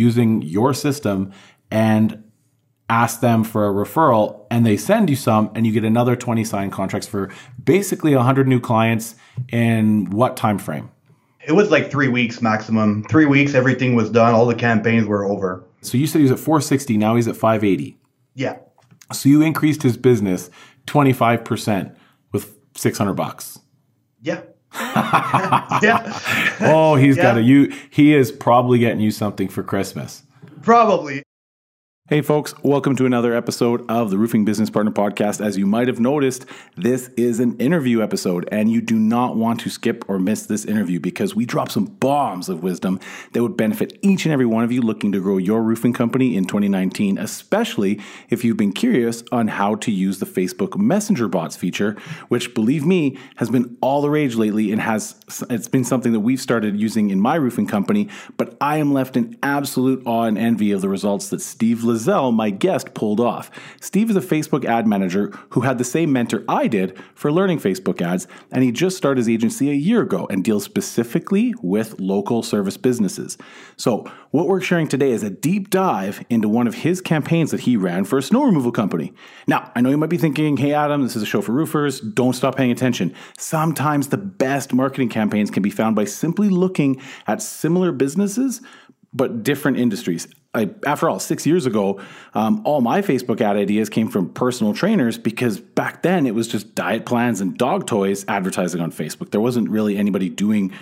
using your system and ask them for a referral and they send you some and you get another 20 signed contracts for basically 100 new clients in what time frame? It was like 3 weeks maximum. 3 weeks everything was done, all the campaigns were over. So you said he was at 460, now he's at 580. Yeah. So you increased his business 25% with 600 bucks. Yeah. yeah. Oh, he's yeah. got a you he is probably getting you something for Christmas. Probably. Hey, folks, welcome to another episode of the Roofing Business Partner Podcast. As you might have noticed, this is an interview episode, and you do not want to skip or miss this interview because we drop some bombs of wisdom that would benefit each and every one of you looking to grow your roofing company in 2019, especially if you've been curious on how to use the Facebook Messenger bots feature, which, believe me, has been all the rage lately and has it's been something that we've started using in my roofing company. But I am left in absolute awe and envy of the results that Steve my guest, pulled off. Steve is a Facebook ad manager who had the same mentor I did for learning Facebook ads, and he just started his agency a year ago and deals specifically with local service businesses. So, what we're sharing today is a deep dive into one of his campaigns that he ran for a snow removal company. Now, I know you might be thinking, hey, Adam, this is a show for roofers. Don't stop paying attention. Sometimes the best marketing campaigns can be found by simply looking at similar businesses but different industries. I, after all, six years ago, um, all my Facebook ad ideas came from personal trainers because back then it was just diet plans and dog toys advertising on Facebook. There wasn't really anybody doing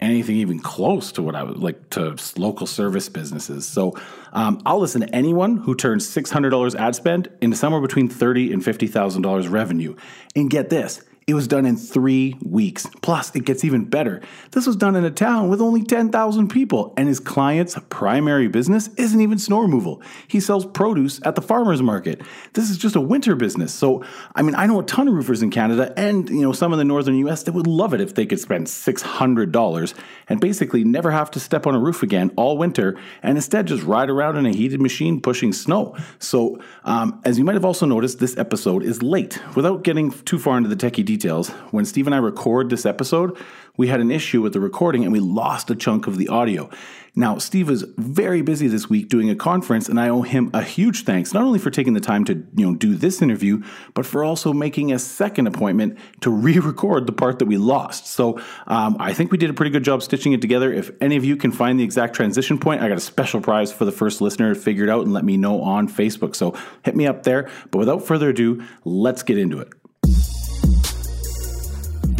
anything even close to what I would like to local service businesses. So um, I'll listen to anyone who turns $600 ad spend into somewhere between $30 and $50,000 revenue. And get this it was done in three weeks. Plus, it gets even better. This was done in a town with only 10,000 people, and his client's primary business isn't even snow removal. He sells produce at the farmer's market. This is just a winter business. So, I mean, I know a ton of roofers in Canada and, you know, some in the northern US that would love it if they could spend $600 and basically never have to step on a roof again all winter and instead just ride around in a heated machine pushing snow. So, um, as you might have also noticed, this episode is late. Without getting too far into the techie details, details. When Steve and I record this episode, we had an issue with the recording and we lost a chunk of the audio. Now, Steve is very busy this week doing a conference, and I owe him a huge thanks, not only for taking the time to you know do this interview, but for also making a second appointment to re-record the part that we lost. So um, I think we did a pretty good job stitching it together. If any of you can find the exact transition point, I got a special prize for the first listener to figure it out and let me know on Facebook. So hit me up there. But without further ado, let's get into it.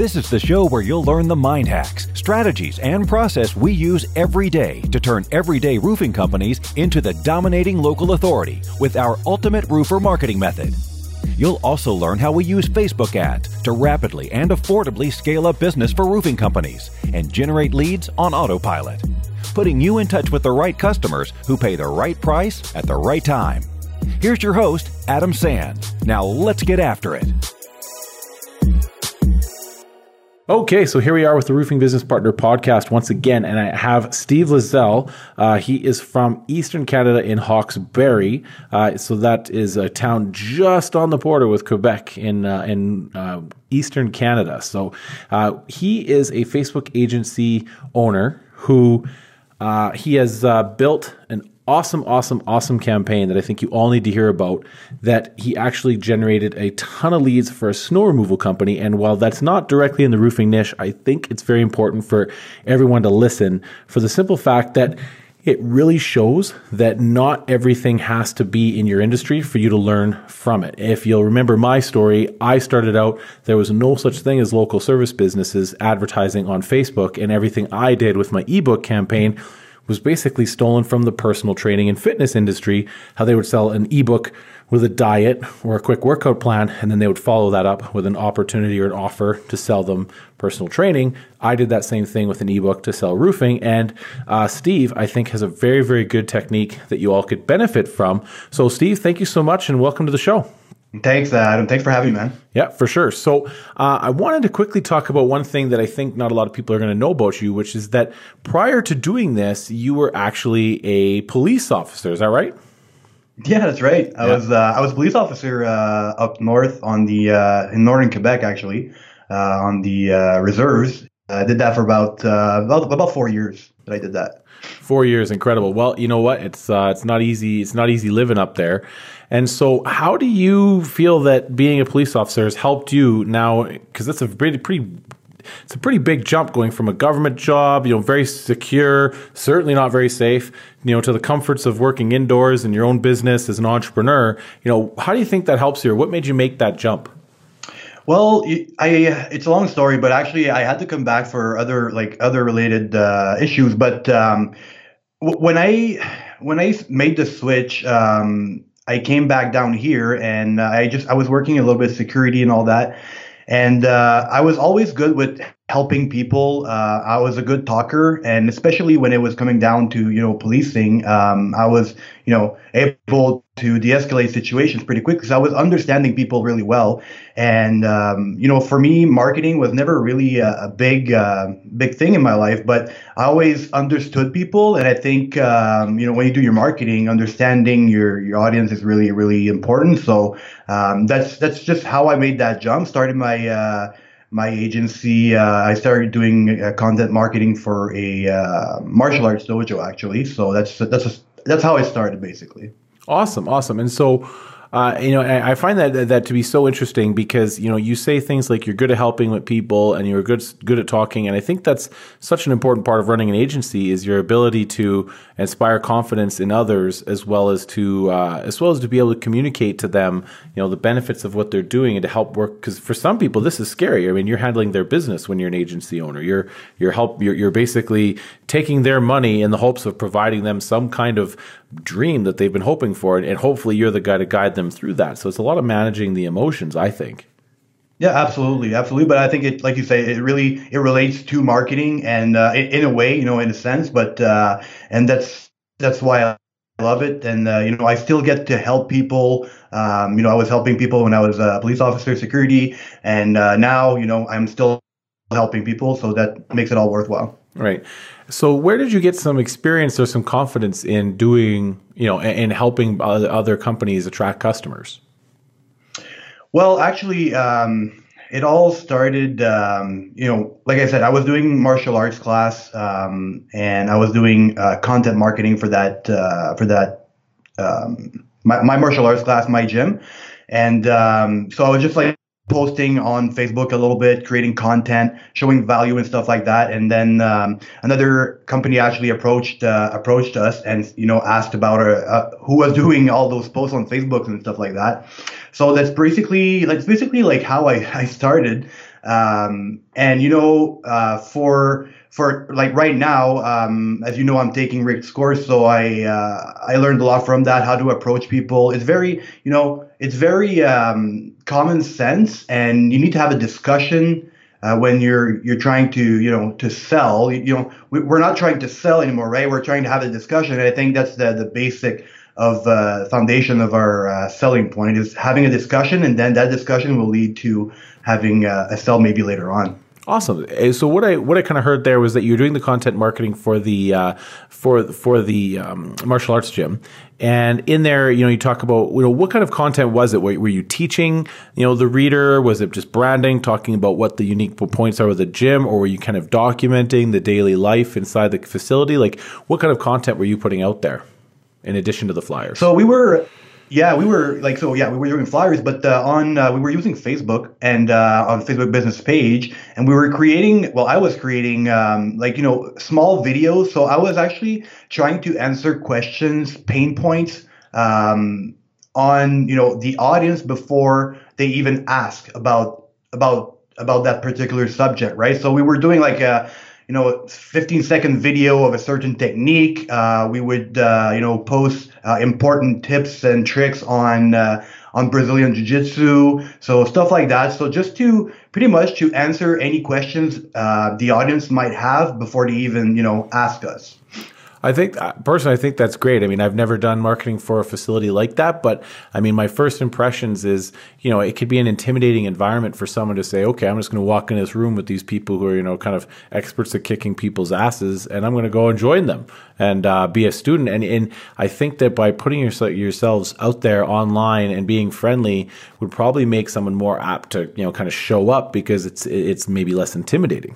This is the show where you'll learn the mind hacks, strategies, and process we use every day to turn everyday roofing companies into the dominating local authority with our ultimate roofer marketing method. You'll also learn how we use Facebook ads to rapidly and affordably scale up business for roofing companies and generate leads on autopilot, putting you in touch with the right customers who pay the right price at the right time. Here's your host, Adam Sands. Now let's get after it. Okay, so here we are with the Roofing Business Partner podcast once again, and I have Steve Lazelle. Uh, he is from Eastern Canada in Hawkesbury, uh, so that is a town just on the border with Quebec in uh, in uh, Eastern Canada. So uh, he is a Facebook agency owner who uh, he has built an awesome, awesome, awesome campaign that I think you all need to hear about. That he actually generated a ton of leads for a snow removal company. And while that's not directly in the roofing niche, I think it's very important for everyone to listen for the simple fact that it really shows that not everything has to be in your industry for you to learn from it. If you'll remember my story, I started out, there was no such thing as local service businesses advertising on Facebook, and everything I did with my ebook campaign was basically stolen from the personal training and fitness industry, how they would sell an ebook with a diet or a quick workout plan, and then they would follow that up with an opportunity or an offer to sell them personal training. I did that same thing with an ebook to sell roofing. And uh, Steve, I think, has a very, very good technique that you all could benefit from. So, Steve, thank you so much and welcome to the show. Thanks, Adam. Thanks for having me, man. Yeah, for sure. So, uh, I wanted to quickly talk about one thing that I think not a lot of people are going to know about you, which is that prior to doing this, you were actually a police officer. Is that right? Yeah, that's right. I yeah. was uh, I was a police officer uh, up north on the uh, in northern Quebec, actually, uh, on the uh, reserves. I did that for about about about four years. that I did that. Four years, incredible. Well, you know what? It's uh, it's not easy. It's not easy living up there. And so, how do you feel that being a police officer has helped you now? Because that's a pretty pretty it's a pretty big jump going from a government job, you know, very secure, certainly not very safe, you know, to the comforts of working indoors in your own business as an entrepreneur. You know, how do you think that helps you? What made you make that jump? Well, I it's a long story, but actually, I had to come back for other like other related uh, issues. But um, when I when I made the switch, um, I came back down here, and I just I was working a little bit of security and all that, and uh, I was always good with helping people. Uh, I was a good talker, and especially when it was coming down to you know policing, um, I was you know able to de-escalate situations pretty quick because I was understanding people really well. And um, you know, for me, marketing was never really a, a big uh, big thing in my life, but I always understood people, and I think um, you know when you do your marketing, understanding your your audience is really really important. So um, that's that's just how I made that jump. Started my uh, my agency. Uh, I started doing uh, content marketing for a uh, martial arts dojo, actually. So that's that's a, that's how I started, basically. Awesome, awesome. And so uh, you know, I find that that to be so interesting because you know you say things like you're good at helping with people and you're good good at talking, and I think that's such an important part of running an agency is your ability to inspire confidence in others as well as to uh, as well as to be able to communicate to them, you know, the benefits of what they're doing and to help work. Because for some people, this is scary. I mean, you're handling their business when you're an agency owner. You're you're help you're, you're basically taking their money in the hopes of providing them some kind of dream that they've been hoping for, and hopefully you're the guy to guide them through that. So it's a lot of managing the emotions, I think. Yeah, absolutely, absolutely. But I think it, like you say, it really it relates to marketing and uh, in, in, a way, you know, in a sense. But uh, and that's that's why I love it. And uh, you know, I still get to help people. Um, you know, I was helping people when I was a police officer, security, and uh, now you know I'm still helping people. So that makes it all worthwhile. Right. So where did you get some experience or some confidence in doing, you know, in helping other companies attract customers? Well, actually, um, it all started, um, you know, like I said, I was doing martial arts class, um, and I was doing uh, content marketing for that uh, for that um, my, my martial arts class, my gym, and um, so I was just like posting on Facebook a little bit, creating content, showing value and stuff like that. And then um, another company actually approached uh, approached us and you know asked about uh, uh, who was doing all those posts on Facebook and stuff like that. So that's basically that's basically like how I, I started. Um, and you know, uh, for for like right now, um, as you know, I'm taking Rick's course, so I uh, I learned a lot from that. How to approach people. It's very you know it's very um, common sense, and you need to have a discussion uh, when you're you're trying to you know to sell. You, you know we, are not trying to sell anymore, right? We're trying to have a discussion, and I think that's the the basic of uh, foundation of our uh, selling point is having a discussion, and then that discussion will lead to having uh, a sell maybe later on. Awesome. Eh, so what I what I kind of heard there was that you're doing the content marketing for the uh, for for the um, martial arts gym, and in there, you know, you talk about you know what kind of content was it? Were, were, you teaching you know the reader? Was it just branding, talking about what the unique points are of the gym, or were you kind of documenting the daily life inside the facility? Like, what kind of content were you putting out there? in addition to the flyers? So we were, yeah, we were like, so yeah, we were doing flyers, but uh, on uh, we were using Facebook and uh, on Facebook business page, and we were creating. Well, I was creating um, like you know small videos. So I was actually trying to answer questions, pain points. Um, on you know the audience before they even ask about about about that particular subject right so we were doing like a you know 15 second video of a certain technique uh, we would uh, you know post uh, important tips and tricks on uh, on brazilian jiu-jitsu. So stuff like that. So just to pretty much to answer any questions the audience might have before they even you know ask us I think uh, personally, I think that's great. I mean, I've never done marketing for a facility like that, but I mean, my first impressions is, you know, it could be an intimidating environment for someone to say, okay, I'm just going to walk in this room with these people who are, you know, kind of experts at kicking people's asses, and I'm going to go and join them and uh, be a student. And, and I think that by putting yourselves out there online and being friendly would probably make someone more apt to, you know, kind of show up because it's it's maybe less intimidating.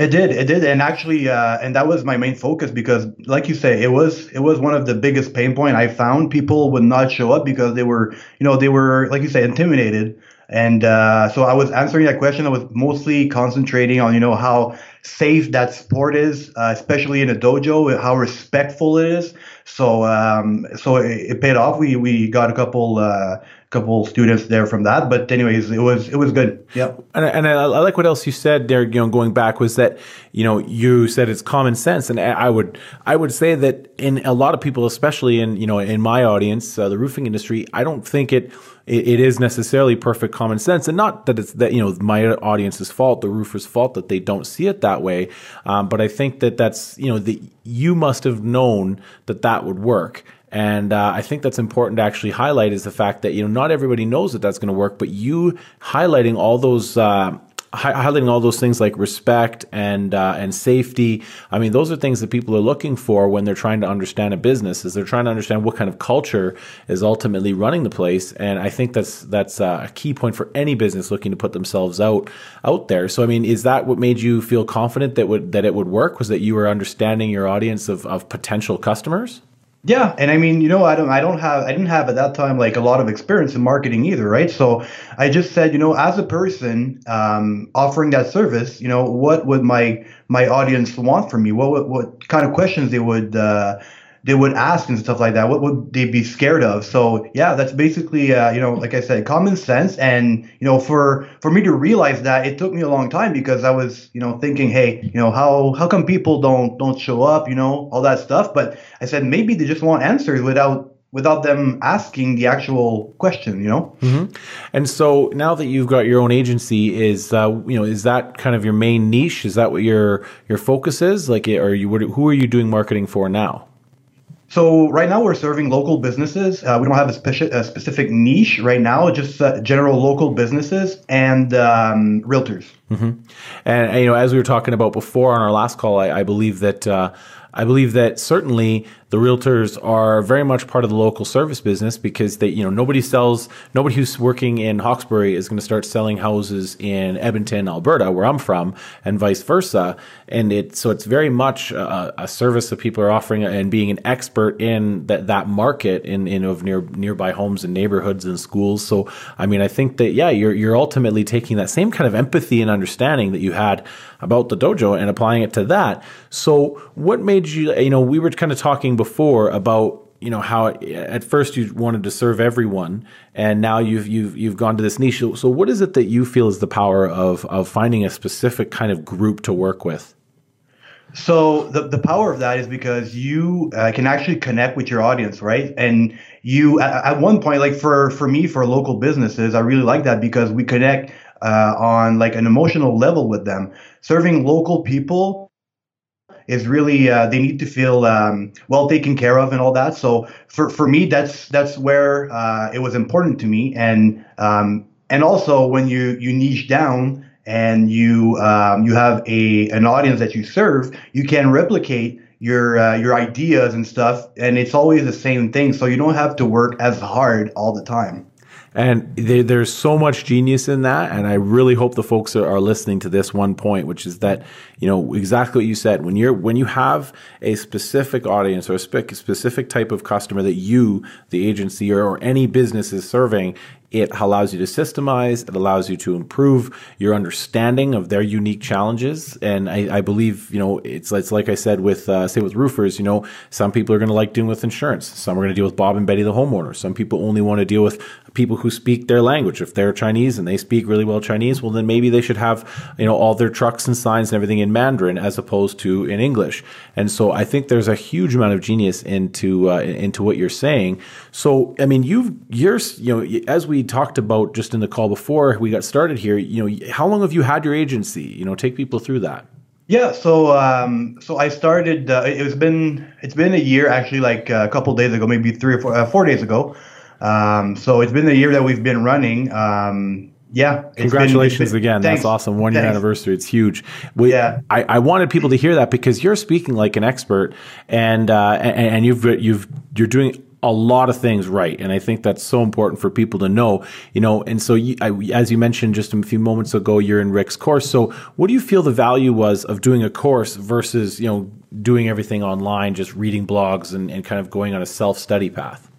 It did, it did, and actually, uh, and that was my main focus because, like you say, it was it was one of the biggest pain point I found. People would not show up because they were, you know, they were like you say, intimidated, and uh, so I was answering that question. I was mostly concentrating on, you know, how safe that sport is, uh, especially in a dojo, how respectful it is. So, um, so it, it, paid off. We we got a couple uh, couple students there from that. But anyways, it was it was good. Yeah. And, and I, I, like what else you said there. You know, going back was that you know you said it's common sense, and I would I would say that in a lot of people, especially in you know in my audience, uh, the roofing industry, I don't think it it, is necessarily perfect common sense, and not that it's that you know my audience's fault, the roofer's fault that they don't see it that way. Um, but I think that that's you know that you must have known that that would work. And uh, I think that's important to actually highlight is the fact that you know not everybody knows that that's going to work, but you highlighting all those uh, highlighting all those things like respect and uh, and safety. I mean, those are things that people are looking for when they're trying to understand a business. Is they're trying to understand what kind of culture is ultimately running the place. And I think that's that's uh, a key point for any business looking to put themselves out out there. So, I mean, is that what made you feel confident that would that it would work? Was that you were understanding your audience of of potential customers? Yeah, and I mean, you know, I don't, I don't have, I didn't have at that time like a lot of experience in marketing either, right? So I just said, you know, as a person um, offering that service, you know, what would my my audience want from me? What what, what kind of questions they would uh, they would ask and stuff like that? What would they be scared of? So yeah, that's basically uh, you know, like I said, common sense. And you know, for for me to realize that, it took me a long time because I was you know thinking, hey, you know, how how come people don't don't show up? You know, all that stuff. But I said maybe they just want answers without without them asking the actual question you know mm-hmm. and so now that you've got your own agency is uh, you know is that kind of your main niche is that what your your focus is like are you who are you doing marketing for now so right now we're serving local businesses. Uh, we don't have a, speci- a, specific niche right now, just uh, general local businesses and um, realtors. Mm-hmm. And, you know, as we were talking about before on our last call, I, I believe that uh, I believe that certainly the realtors are very much part of the local service business because they, you know, nobody sells, nobody who's working in Hawkesbury is going to start selling houses in Edmonton, Alberta, where I'm from, and vice versa. And it, so it's very much a, a service that people are offering and being an expert in that, that market in, in of near, nearby homes and neighborhoods and schools. So, I mean, I think that, yeah, you're, you're ultimately taking that same kind of empathy and understanding that you had about the dojo and applying it to that. So what made you, you know, we were kind of talking before about you know how at first you wanted to serve everyone and now you've you've you've gone to this niche. So what is it that you feel is the power of of finding a specific kind of group to work with? So the, the power of that is because you uh, can actually connect with your audience right? And you at, at, one point like for for me for local businesses i really like that because we connect uh, on like an emotional level with them. Serving local people is really uh, they need to feel um, well taken care of and all that. So for, for me, that's that's where uh, it was important to me, and um, and also when you you niche down and you um, you have a an audience that you serve, you can replicate your uh, your ideas and stuff, and it's always the same thing. So you don't have to work as hard all the time. And they, there's so much genius in that. And I really hope the folks are, are, listening to this one point, which is that, you know, exactly what you said. When you're, when you have a specific audience or a spe- specific type of customer that you, the agency or, or any business is serving, it allows you to systemize. It allows you to improve your understanding of their unique challenges. And I, I believe, you know, it's, it's like I said with, uh, say with roofers, you know, some people are going to like dealing with insurance. Some are going to deal with Bob and Betty, the homeowner. Some people only want to deal with people who speak their language. If they're Chinese and they speak really well Chinese, well, then maybe they should have, you know, all their trucks and signs and everything in Mandarin as opposed to in English. And so I think there's a huge amount of genius into, uh, into what you're saying. So, I mean, you've, you're, you know, as we talked about just in the call before we got started here, you know, how long have you had your agency? You know, take people through that. Yeah, so um, so I started. Uh, it's been it's been a year actually, like uh, a couple days ago, maybe three or four, uh, four days ago. Um, so it's been a year that we've been running. Um, yeah. Congratulations been, again. Thanks. That's awesome. One year anniversary. It's huge. We, yeah. I, I, wanted people to hear that because you're speaking like an expert and, uh, and, and you've, you've, you're doing a lot of things right, and I think that's so important for people to know. You know, and so you, I, as you mentioned just a few moments ago, you're in Rick's course. So, what do you feel the value was of doing a course versus you know doing everything online, just reading blogs and, and kind of going on a self study path?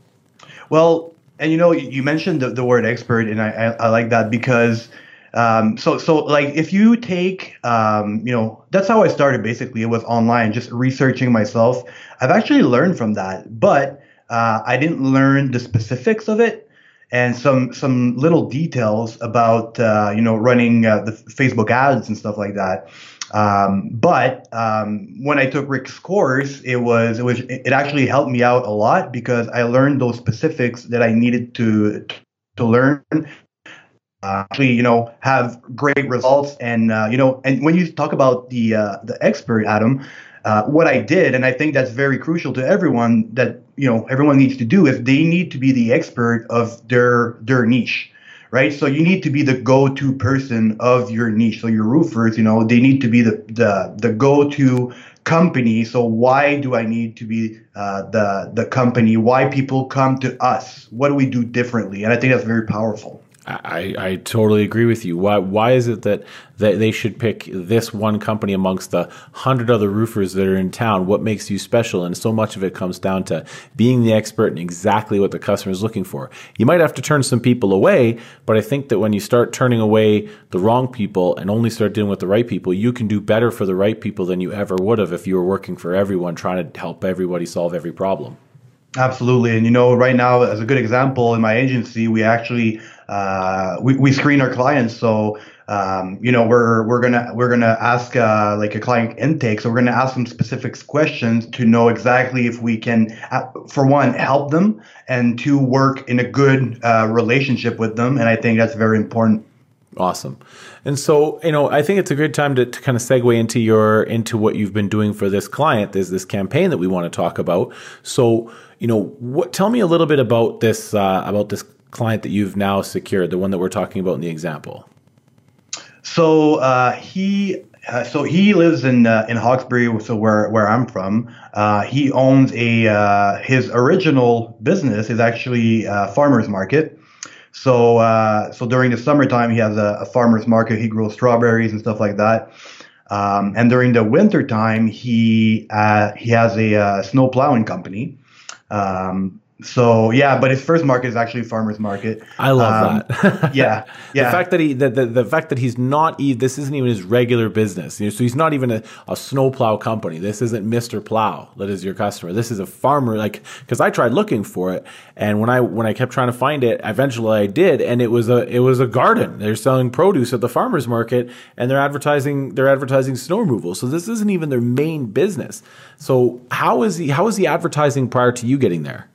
Well, and you know, you mentioned the, the word expert, and I, I, I like that because. Um, so, so like if you take, um, you know, that's how I started basically. It was online, just researching myself. I've actually learned from that, but uh, I didn't learn the specifics of it and some some little details about uh, you know running uh, the Facebook ads and stuff like that. Um, but um, when I took Rick's course, it was it was it actually helped me out a lot because I learned those specifics that I needed to to learn. Uh, actually, you know, have great results, and uh, you know, and when you talk about the uh, the expert, Adam, uh, what I did, and I think that's very crucial to everyone that you know everyone needs to do is they need to be the expert of their their niche, right? So you need to be the go-to person of your niche. So your roofers, you know, they need to be the the the go-to company. So why do I need to be uh, the the company? Why people come to us? What do we do differently? And I think that's very powerful. I, I totally agree with you. Why why is it that, that they should pick this one company amongst the hundred other roofers that are in town? What makes you special? And so much of it comes down to being the expert and exactly what the customer is looking for. You might have to turn some people away, but I think that when you start turning away the wrong people and only start dealing with the right people, you can do better for the right people than you ever would have if you were working for everyone, trying to help everybody solve every problem. Absolutely. And you know, right now, as a good example, in my agency, we actually uh, we, we screen our clients. So um, you know, we're we're gonna we're gonna ask uh, like a client intake. So we're gonna ask them specific questions to know exactly if we can, uh, for one, help them, and to work in a good uh, relationship with them. And I think that's very important. Awesome. And so, you know, I think it's a good time to, to kind of segue into your into what you've been doing for this client. There's this campaign that we want to talk about. So, you know, what tell me a little bit about this uh, about this client that you've now secured, the one that we're talking about in the example? So uh, he uh, so he lives in uh, in Hawkesbury, so where where I'm from. Uh, he owns a uh, his original business is actually a farmers market. So uh, so during the summertime, he has a, a, farmers market. He grows strawberries and stuff like that. Um, and during the winter time, he he has a snow plowing company. Um, so yeah, but his first market is actually farmers market. I love um, that. yeah, yeah. The fact that he the, the, the fact that he's not this isn't even his regular business. You know, so he's not even a, a snowplow company. This isn't Mister Plow that is your customer. This is a farmer. Like because I tried looking for it, and when I when I kept trying to find it, eventually I did, and it was a it was a garden. They're selling produce at the farmers market, and they're advertising they're advertising snow removal. So this isn't even their main business. So how is he how is he advertising prior to you getting there?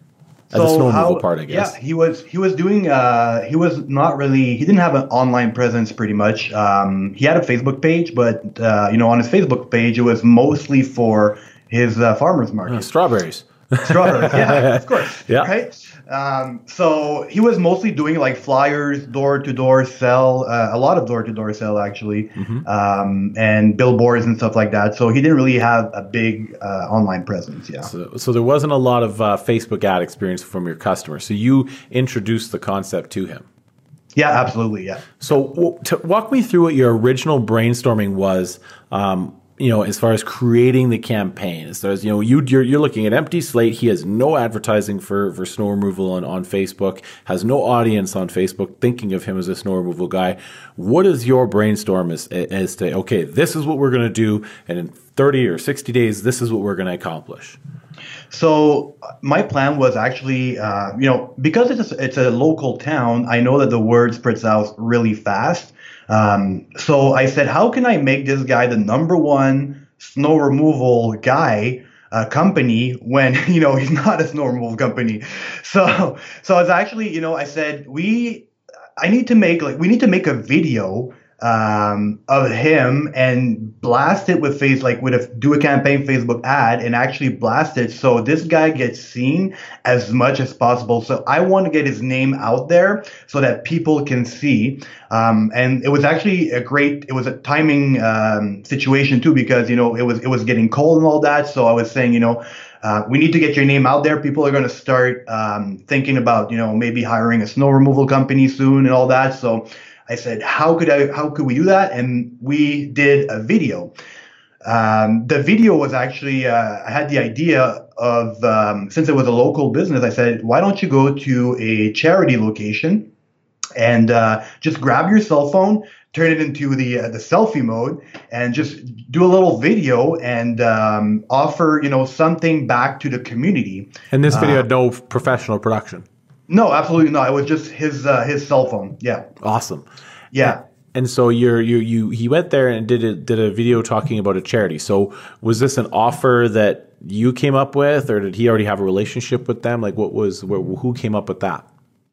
As so a snow removal part, I guess. Yeah, he was he was doing uh, he was not really he didn't have an online presence pretty much. Um, he had a Facebook page, but uh, you know on his Facebook page it was mostly for his uh, farmers market. strawberries. Strawberries, yeah, of course. Yeah. Right. Um, so he was mostly doing like flyers, door to door sell, uh, a lot of door to door sell actually, mm-hmm. um, and billboards and stuff like that. So he didn't really have a big uh, online presence. Yeah. So, so there wasn't a lot of uh, Facebook ad experience from your customer. So you introduced the concept to him. Yeah, absolutely. Yeah. So to walk me through what your original brainstorming was. Um, you know, as far as creating the campaign, as far as you know, you you're, you're looking at empty slate. He has no advertising for for snow removal on on Facebook. Has no audience on Facebook thinking of him as a snow removal guy. What is your brainstorm as as to okay, this is what we're going to do, and in thirty or sixty days, this is what we're going to accomplish. So my plan was actually, uh, you know, because it's a, it's a local town, I know that the word spreads out really fast. Um, so I said, how can I make this guy the number one snow removal guy? Uh, company when you know he's not a snow removal company so so it's actually you know i said we i need to make like we need to make a video um, of him and blast it with face like with a do a campaign Facebook ad and actually blast it so this guy gets seen as much as possible. So I want to get his name out there so that people can see. Um, and it was actually a great it was a timing um, situation too because you know it was it was getting cold and all that. So I was saying you know uh, we need to get your name out there. People are going to start um, thinking about, you know, maybe hiring a snow removal company soon and all that. So I said, how could I, how could we do that? And we did a video. Um, the video was actually, uh, I had the idea of, um, since it was a local business, I said, why don't you go to a charity location and uh, just grab your cell phone, turn it into the uh, the selfie mode, and just do a little video and um, offer you know something back to the community. And this video uh, had no professional production. No, absolutely not. It was just his uh, his cell phone. Yeah. Awesome. Yeah. And so you're you you he went there and did a did a video talking about a charity. So was this an offer that you came up with, or did he already have a relationship with them? Like, what was where, who came up with that?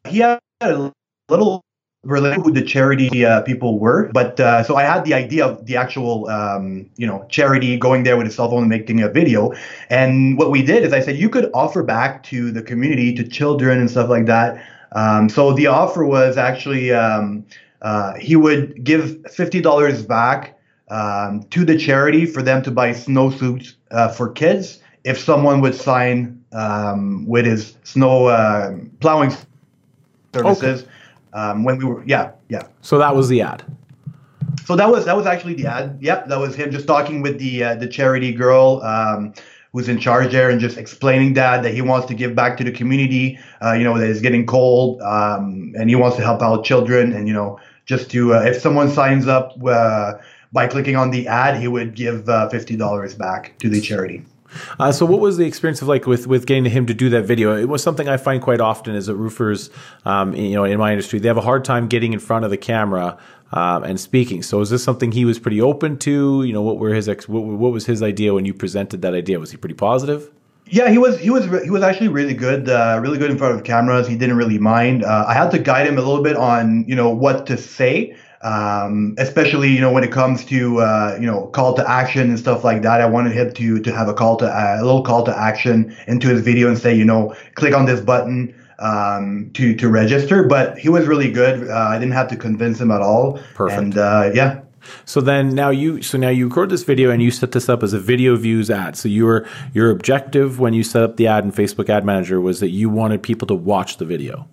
He had a little related who the charity uh, people were. But uh, so I had the idea of the actual, um, you know, charity going there with a cell phone and making a video. And what we did is I said you could offer back to the community, to children and stuff like that. Um, so the offer was actually um, uh, he would give fifty dollars back um, to the charity for them to buy snowsuits uh, for kids if someone would sign um, with his snow uh, plowing services. Okay um, when we were yeah yeah. So that was the ad. So that was that was actually the ad. Yep, that was him just talking with the uh, the charity girl. Um, who's in charge there and just explaining that that he wants to give back to the community uh, you know that it's getting cold um, and he wants to help out children and you know just to uh, if someone signs up uh, by clicking on the ad he would give uh, $50 back to the charity uh, so, what was the experience of like with with getting him to do that video? It was something I find quite often is that roofers, um, you know, in my industry, they have a hard time getting in front of the camera um, and speaking. So, is this something he was pretty open to? You know, what were his ex- what, what was his idea when you presented that idea? Was he pretty positive? Yeah, he was. He was. He was actually really good. Uh, really good in front of cameras. He didn't really mind. Uh, I had to guide him a little bit on, you know, what to say um, especially you know when it comes to uh, you know call to action and stuff like that. I wanted him to to have a call to uh, a little call to action into his video and say you know click on this button um, to to register. But he was really good. Uh, I didn't have to convince him at all. Perfect. And uh, yeah. So then now you so now you record this video and you set this up as a video views ad. So your your objective when you set up the ad in Facebook Ad Manager was that you wanted people to watch the video.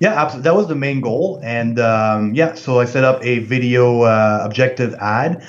Yeah, absolutely. That was the main goal. And um, yeah, so I set up a video uh, objective ad.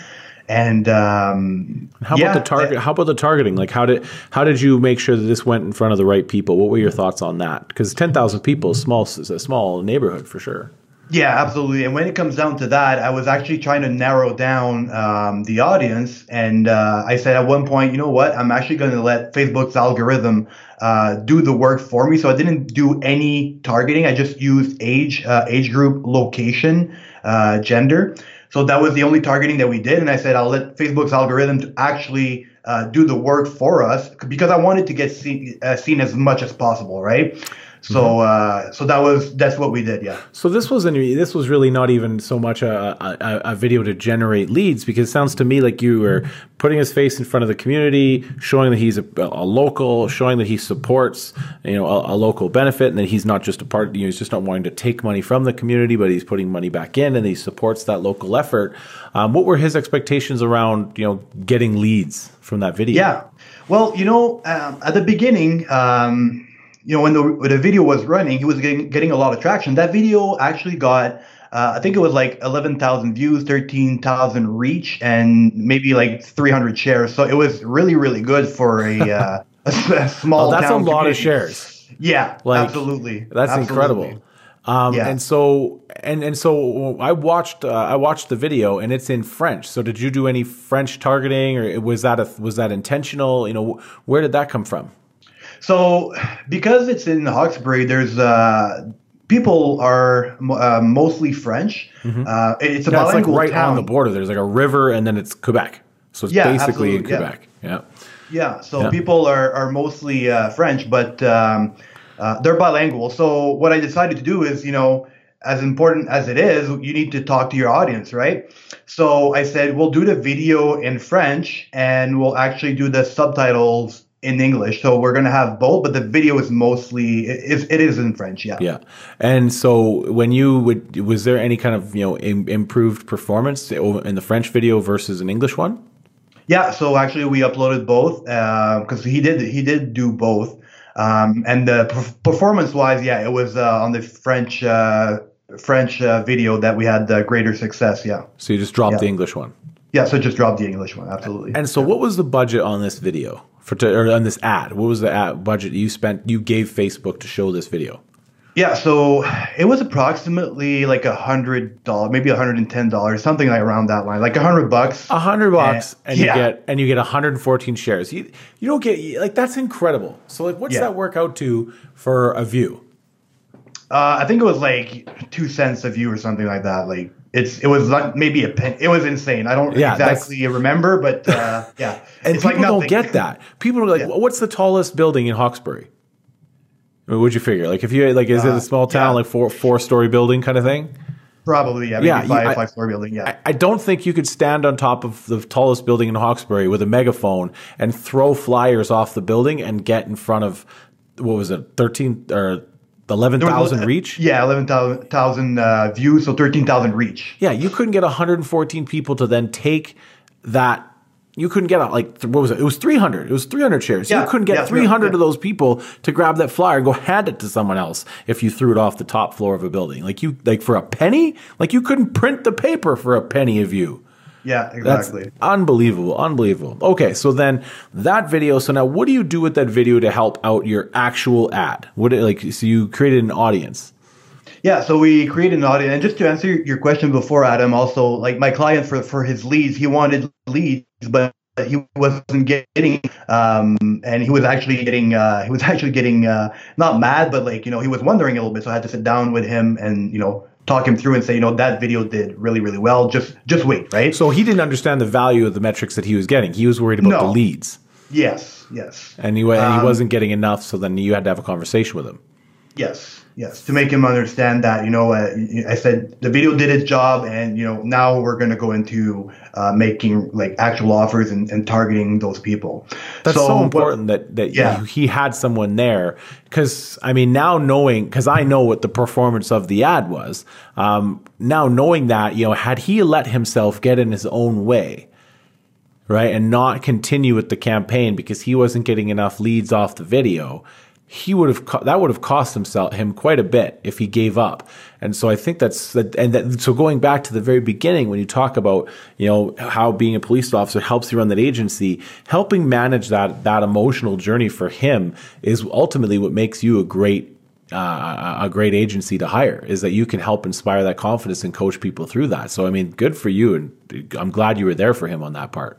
And um, how yeah, about the target? How about the targeting? Like, how did how did you make sure that this went in front of the right people? What were your thoughts on that? Because ten thousand people small, is a small neighborhood for sure. Yeah, absolutely. And when it comes down to that, I was actually trying to narrow down um, the audience. And uh, I said at one point, you know what? I'm actually going to let Facebook's algorithm uh, do the work for me. So I didn't do any targeting. I just used age, uh, age group, location, uh, gender. So that was the only targeting that we did. And I said, I'll let Facebook's algorithm to actually uh, do the work for us because I wanted to get seen, uh, seen as much as possible, right? So mm-hmm. uh, so that was that's what we did, yeah. So this wasn't this was really not even so much a, a, a, video to generate leads because it sounds to me like you were putting his face in front of the community, showing that he's a, a local, showing that he supports you know a, a, local benefit, and that he's not just a part. You know, he's just not wanting to take money from the community, but he's putting money back in, and he supports that local effort. Um, what were his expectations around you know getting leads from that video? Yeah, well, you know, um, at the beginning. Um, you know, when the, when the video was running, he was getting, getting a lot of traction. That video actually got, uh, I think it was like 11,000 views, 13,000 reach, and maybe like 300 shares. So it was really, really good for a, uh, a, a, small. Oh, that's a lot community. of shares. Yeah, like, absolutely. That's absolutely. incredible. Um, yeah. And so, and and so, I watched uh, I watched the video, and it's in French. So, did you do any French targeting, or was that a, was that intentional? You know, where did that come from? So, because it's in Hawkesbury, there's uh, people are uh, mostly French. Mm-hmm. Uh, it's a yeah, bilingual it's like right town. on the border. There's like a river, and then it's Quebec. So it's yeah, basically in Quebec. Yeah. Yeah. yeah so people are are mostly uh, French, but um, uh, they're bilingual. So what I decided to do is, you know, as important as it is, you need to talk to your audience, right? So I said we'll do the video in French, and we'll actually do the subtitles in English. So we're going to have both, but the video is mostly it, it is in French. Yeah. Yeah. And so when you would, was there any kind of you know Im- improved performance in the French video versus an English one? Yeah, so actually we uploaded both because uh, he did he did do both, um, and the performance wise, yeah, it was uh, on the French uh, French uh, video that we had the greater success. Yeah. So you just dropped yeah. the English one. Yeah, so just drop the English one. Absolutely. And so, what was the budget on this video for to, or on this ad? What was the ad budget you spent? You gave Facebook to show this video. Yeah, so it was approximately like a hundred dollars, maybe a hundred and ten dollars, something like around that line, like a hundred bucks. A hundred bucks, and, and yeah. you get and you get 114 shares. You you don't get like that's incredible. So like, what's yeah. that work out to for a view? Uh, I think it was like two cents a view or something like that. Like it's it was like maybe a pen. It was insane. I don't yeah, exactly remember, but uh, yeah, and people like don't get that. People are like, yeah. "What's the tallest building in Hawkesbury?" I mean, what'd you figure? Like, if you like, is uh, it a uh, small town, yeah. like four four story building kind of thing? Probably, yeah, maybe yeah, five I, five story building. Yeah, I, I, don't think you could stand on top of the tallest building in Hawkesbury with a megaphone and throw flyers off the building and get in front of what was it, thirteen or eleven thousand reach. Yeah, eleven thousand uh, views, so thirteen thousand reach. Yeah, you couldn't get one hundred and fourteen people to then take that you couldn't get out like what was it? It was 300. It was 300 shares. Yeah, you couldn't get yeah, 300 yeah. of those people to grab that flyer and go hand it to someone else if you threw it off the top floor of a building. Like you like for a penny, like you couldn't print the paper for a penny of you. Yeah, exactly. That's unbelievable, unbelievable. Okay, so then that video. So now, what do you do with that video to help out your actual ad? What it, like so you created an audience? Yeah, so we created an audience. And just to answer your question before, Adam, also like my client for for his leads, he wanted leads, but he wasn't getting um and he was actually getting uh he was actually getting uh not mad but like you know he was wondering a little bit so i had to sit down with him and you know talk him through and say you know that video did really really well. Just just wait right? So he didn't understand the value of the metrics that he was getting. He was worried about no. the leads. Yes yes. And he, and he um, wasn't getting enough so then you had to have a conversation with him. Yes Yes, to make him understand that, you know, uh, I said the video did its job, and you know now we're going to go into uh, making like actual offers and, and, targeting those people. That's so, so important but, that that yeah. he had someone there because I mean now knowing because I know what the performance of the ad was. Um, now knowing that, you know, had he let himself get in his own way, right, and not continue with the campaign because he wasn't getting enough leads off the video he would have that would have cost himself him quite a bit if he gave up. And so I think that's that, and that, so going back to the very beginning when you talk about you know how being a police officer helps you run that agency, helping manage that that emotional journey for him is ultimately what makes you a great uh, a great agency to hire is that you can help inspire that confidence and coach people through that. So I mean, good for you, and I'm glad you were there for him on that part.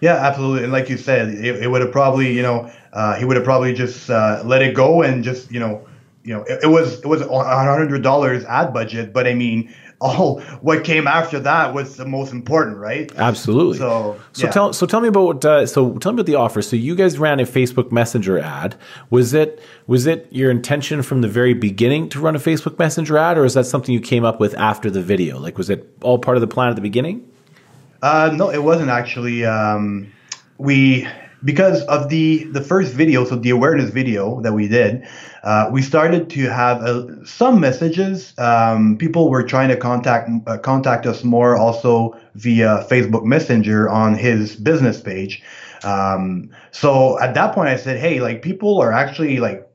Yeah, absolutely. And like you said, it, it would have probably, you know, uh, he would have probably just uh, let it go and just, you know, you know, it, it was it was a hundred dollars ad budget, but I mean, all what came after that was the most important, right? Absolutely. So, so yeah. tell so tell me about uh, so tell me about the offer. So you guys ran a Facebook Messenger ad. Was it was it your intention from the very beginning to run a Facebook Messenger ad, or is that something you came up with after the video? Like, was it all part of the plan at the beginning? Uh, no, it wasn't actually. Um, we because of the the first video, so the awareness video that we did, uh, we started to have uh, some messages. Um, people were trying to contact uh, contact us more, also via Facebook Messenger on his business page. Um, so at that point, I said, "Hey, like people are actually like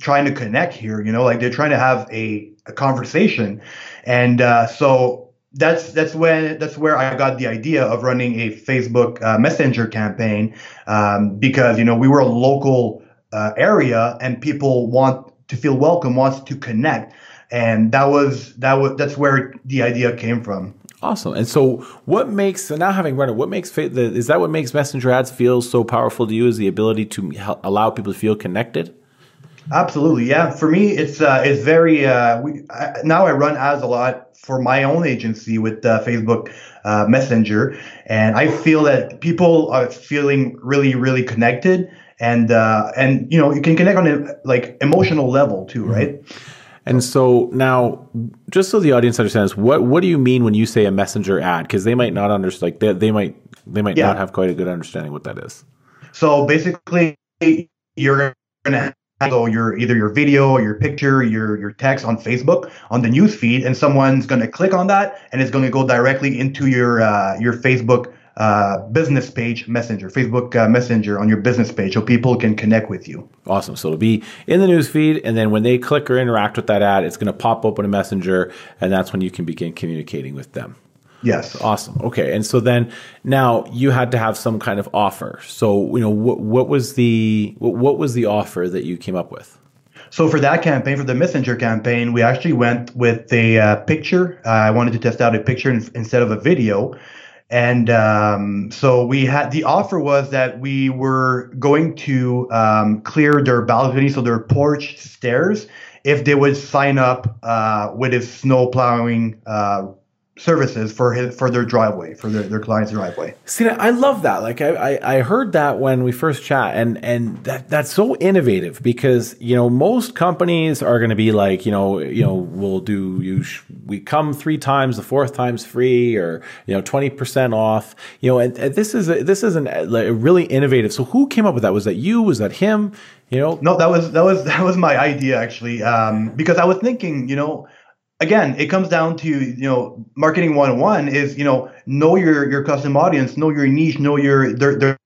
trying to connect here. You know, like they're trying to have a, a conversation." And uh, so that's that's when that's where I got the idea of running a Facebook uh, Messenger campaign um, because you know we were a local uh, area and people want to feel welcome, wants to connect, and that was that was that's where the idea came from. Awesome. And so, what makes so now having run it, what makes is that what makes Messenger ads feel so powerful to you? Is the ability to allow people to feel connected? Absolutely, yeah. For me, it's uh, it's very. Uh, we, I, now I run ads a lot for my own agency with uh, Facebook uh, Messenger, and I feel that people are feeling really, really connected, and uh, and you know you can connect on a like emotional level too, mm-hmm. right? And so now, just so the audience understands, what what do you mean when you say a messenger ad? Because they might not understand, like they, they might they might yeah. not have quite a good understanding what that is. So basically, you're gonna so your either your video or your picture, your your text on Facebook on the news feed, and someone's going to click on that, and it's going to go directly into your uh, your Facebook uh, business page messenger, Facebook uh, Messenger on your business page, so people can connect with you. Awesome. So it'll be in the news feed, and then when they click or interact with that ad, it's going to pop open a messenger, and that's when you can begin communicating with them. Yes. Awesome. Okay. And so then now you had to have some kind of offer. So you know what what was the what was the offer that you came up with? So for that campaign, for the messenger campaign, we actually went with a uh, picture. Uh, I wanted to test out a picture in, instead of a video. And um, so we had the offer was that we were going to um, clear their balcony, so their porch stairs, if they would sign up uh, with his snow plowing uh, services for his, for their driveway for their, their client's driveway. See, I love that. Like I, I, I heard that when we first chat, and and that that's so innovative because you know most companies are going to be like you know you know we'll do you sh- we come three times the fourth time's free or you know twenty percent off you know and, and this is a, this is an, a really innovative. So who came up with that? Was that you? Was that him? You know? No, that was that was that was my idea actually um, because I was thinking you know again, it comes down to you know marketing one on one is you know know your your custom audience, know your niche, know your their their,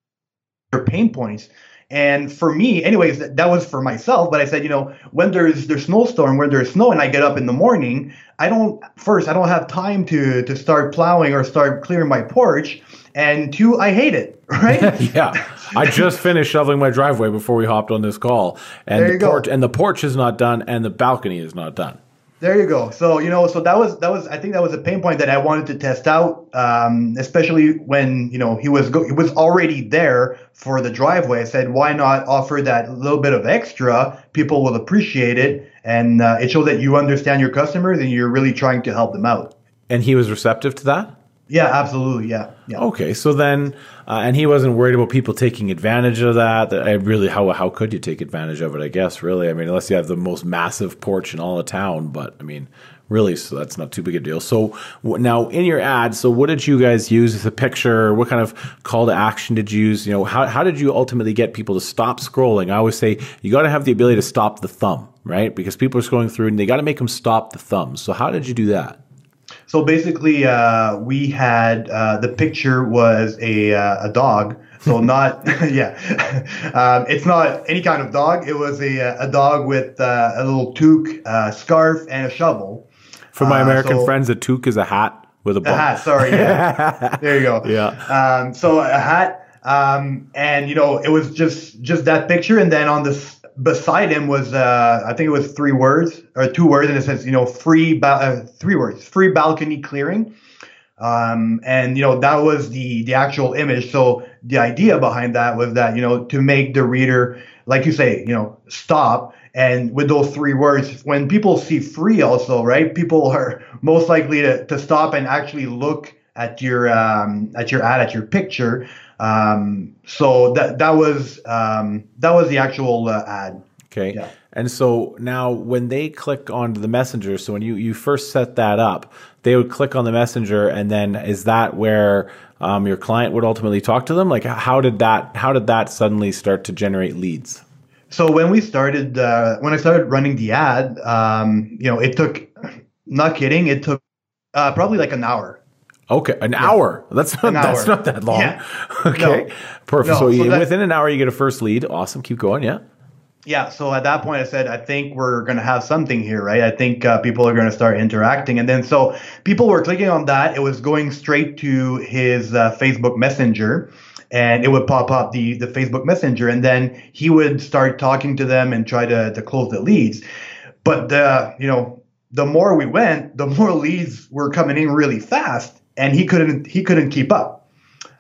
their pain points. And for me, anyways, that, that was for myself. But I said, you know, when there's there's snowstorm, when there's snow, and I get up in the morning, I don't first I don't have time to to start plowing or start clearing my porch. And two, I hate it. Right? yeah. I just finished shoveling my driveway before we hopped on this call, and the porch go. and the porch is not done, and the balcony is not done. There you go. So you know, so that was that was I think that was a pain point that I wanted to test out, um, especially when you know he was go- he was already there for the driveway. I said, why not offer that little bit of extra? People will appreciate it, and uh, it shows that you understand your customers and you're really trying to help them out. And he was receptive to that. Yeah, absolutely. Yeah. yeah. Okay, so then, uh, and he wasn't worried about people taking advantage of that. That I really, how how could you take advantage of it? I guess really, I mean, unless you have the most massive porch in all the town. But I mean, really, so that's not too big a deal. So now in your ad, so what did you guys use as a picture? What kind of call to action did you use? You know, how how did you ultimately get people to stop scrolling? I always say you got to have the ability to stop the thumb, right? Because people are scrolling through and they got to make them stop the thumb. So how did you do that? So basically, uh, we had uh, the picture was a uh, a dog. So not yeah, um, it's not any kind of dog. It was a a dog with uh, a little toque, uh, scarf, and a shovel. For my uh, American so, friends, a toque is a hat with a, a hat. Sorry, yeah. there you go. Yeah. Um, so a hat, um, and you know, it was just just that picture, and then on the beside him was uh, I think it was three words or two words, and it says you know free ba- uh, three words free balcony clearing, um, and you know that was the the actual image. So the idea behind that was that you know to make the reader like you say you know stop. And with those three words when people see free also right people are most likely to, to stop and actually look at your um, at your ad at your picture um, so that that was um, that was the actual uh, ad. Okay. Yeah. And so now when they click on the messenger, so when you, you first set that up, they would click on the messenger and then is that where um, your client would ultimately talk to them? Like how did that how did that suddenly start to generate leads? So when we started uh, when I started running the ad, um, you know, it took not kidding, it took uh, probably like an hour Okay, an yeah. hour. That's not, hour. that's not that long. Yeah. okay, no. perfect. No, so, so within an hour, you get a first lead. Awesome. Keep going. Yeah. Yeah. So at that point, I said, I think we're going to have something here, right? I think uh, people are going to start interacting. And then so people were clicking on that. It was going straight to his uh, Facebook Messenger and it would pop up the, the Facebook Messenger. And then he would start talking to them and try to, to close the leads. But the, you know, the more we went, the more leads were coming in really fast and he couldn't he couldn't keep up.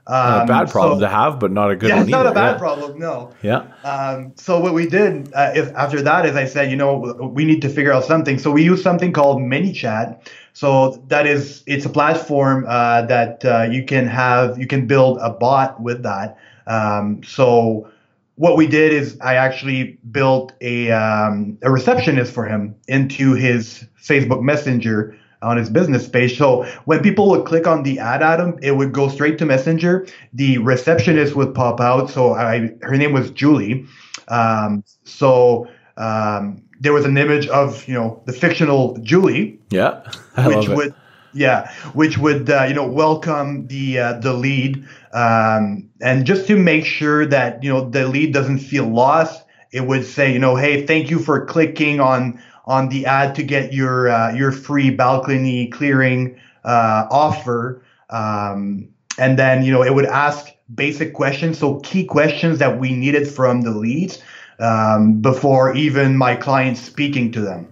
Um, a bad problem so, to have, but not a good yeah, one. It's not either. a bad yeah. problem, no. Yeah. Um, so what we did uh, is after that is I said, you know, we need to figure out something. So we use something called ManyChat. So that is it's a platform uh, that uh, you can have you can build a bot with that. Um, so what we did is I actually built a um, a receptionist for him into his Facebook Messenger on his business page. So when people would click on the ad item, it would go straight to Messenger. The receptionist would pop out. So I, her name was Julie. Um, so um, there was an image of you know the fictional Julie. Yeah, I which would yeah, which would uh, you know welcome the uh, the lead, um, and just to make sure that you know the lead doesn't feel lost, it would say you know, hey, thank you for clicking on on the ad to get your uh, your free balcony clearing uh, offer, um, and then you know it would ask basic questions, so key questions that we needed from the leads um, before even my clients speaking to them.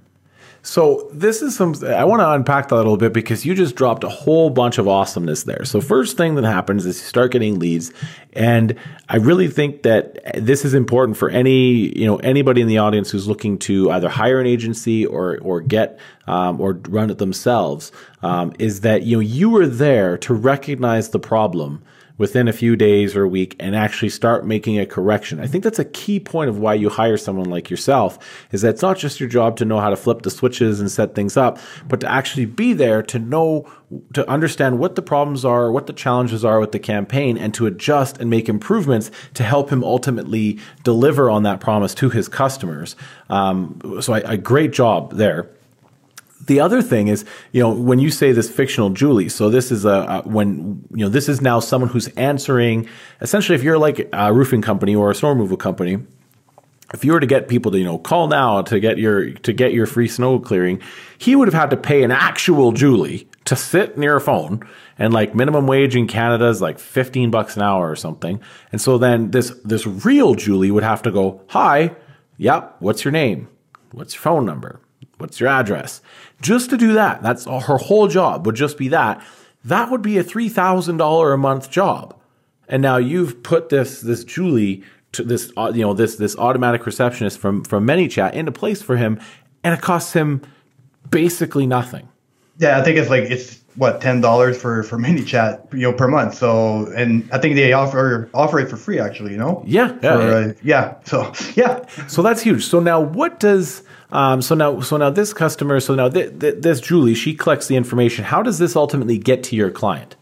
So this is some. I want to unpack that a little bit because you just dropped a whole bunch of awesomeness there. So first thing that happens is you start getting leads, and I really think that this is important for any you know anybody in the audience who's looking to either hire an agency or or get um, or run it themselves. Um, is that you know you were there to recognize the problem within a few days or a week and actually start making a correction. I think that's a key point of why you hire someone like yourself is that it's not just your job to know how to flip the switches and set things up, but to actually be there to know to understand what the problems are, what the challenges are with the campaign and to adjust and make improvements to help him ultimately deliver on that promise to his customers. Um, so a great job there the other thing is, you know, when you say this fictional Julie, so this is a, a, when you know this is now someone who's answering. Essentially, if you're like a roofing company or a snow removal company, if you were to get people to you know call now to get your to get your free snow clearing, he would have had to pay an actual Julie to sit near a phone and like minimum wage in Canada is like 15 bucks an hour or something. And so then this this real Julie would have to go, "Hi, yep, what's your name? What's your phone number? What's your address?" Just to do that, that's her whole job would just be that. That would be a $3,000 a month job. And now you've put this, this Julie to this, uh, you know, this, this automatic receptionist from, from ManyChat into place for him. And it costs him basically nothing. Yeah, I think it's like it's what ten dollars for for ManyChat, you know, per month. So, and I think they offer offer it for free, actually. You know. Yeah. Yeah. For, uh, yeah. So yeah. So that's huge. So now, what does um, so now, so now this customer, so now th- th- this Julie, she collects the information. How does this ultimately get to your client?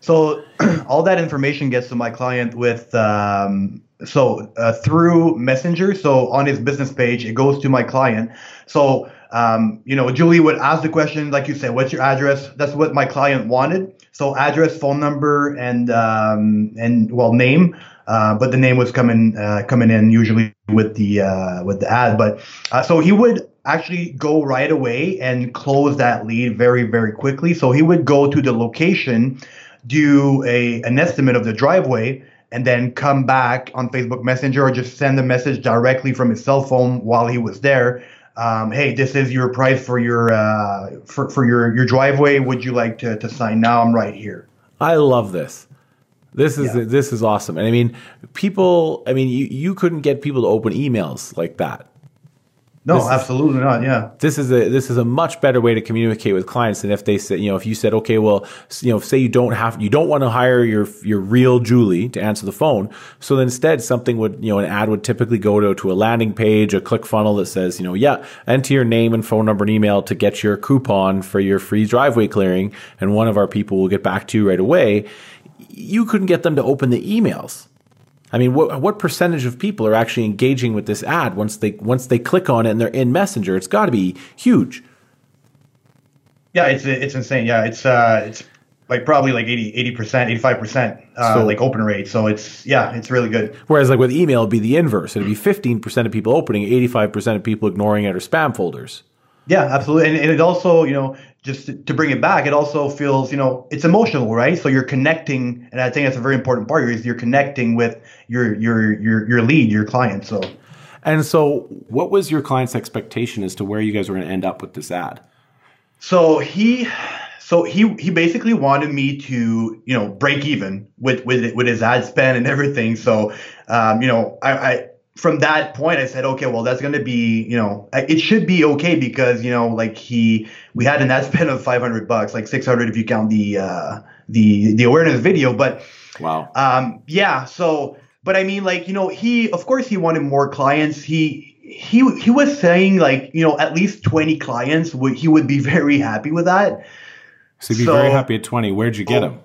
So all that information gets to my client with um, so uh, through Messenger. So on his business page, it goes to my client. So um, you know, Julie would ask the question, like you said, what's your address? That's what my client wanted. So address, phone number, and um, and well, name. Uh, but the name was coming uh, coming in usually with the uh, with the ad. But uh, so he would actually go right away and close that lead very very quickly. So he would go to the location, do a an estimate of the driveway, and then come back on Facebook Messenger or just send a message directly from his cell phone while he was there. Um, hey, this is your price for your uh, for, for your your driveway. Would you like to, to sign now? I'm right here. I love this. This is yeah. this is awesome. And I mean, people. I mean, you you couldn't get people to open emails like that. No, this absolutely is, not. Yeah, this is a this is a much better way to communicate with clients than if they said, you know, if you said, okay, well, you know, say you don't have you don't want to hire your your real Julie to answer the phone, so instead something would you know an ad would typically go to to a landing page, a click funnel that says, you know, yeah, enter your name and phone number and email to get your coupon for your free driveway clearing, and one of our people will get back to you right away you couldn't get them to open the emails. I mean, what what percentage of people are actually engaging with this ad once they once they click on it and they're in Messenger? It's got to be huge. Yeah, it's it's insane. Yeah, it's uh, it's like probably like 80 percent, eighty five percent, uh, like open rate. So it's yeah, it's really good. Whereas like with email, it'd be the inverse. It'd be fifteen percent of people opening, eighty five percent of people ignoring it or spam folders. Yeah, absolutely. And, and it also, you know, just to, to, bring it back, it also feels, you know, it's emotional, right? So you're connecting, and I think that's a very important part. Is you're connecting with your your your your lead, your client. So. And so, what was your client's expectation as to where you guys were going to end up with this ad? So he, so he he basically wanted me to, you know, break even with with with his ad spend and everything. So, um, you know, I, I from that point, I said, okay, well, that's going to be, you know, it should be okay because, you know, like he, we had an ad spend of 500 bucks, like 600 if you count the, uh, the, the awareness video. But, wow. Um, yeah. So, but I mean, like, you know, he, of course, he wanted more clients. He, he, he was saying like, you know, at least 20 clients would, he would be very happy with that. So he'd be so, very happy at 20. Where'd you get oh, him?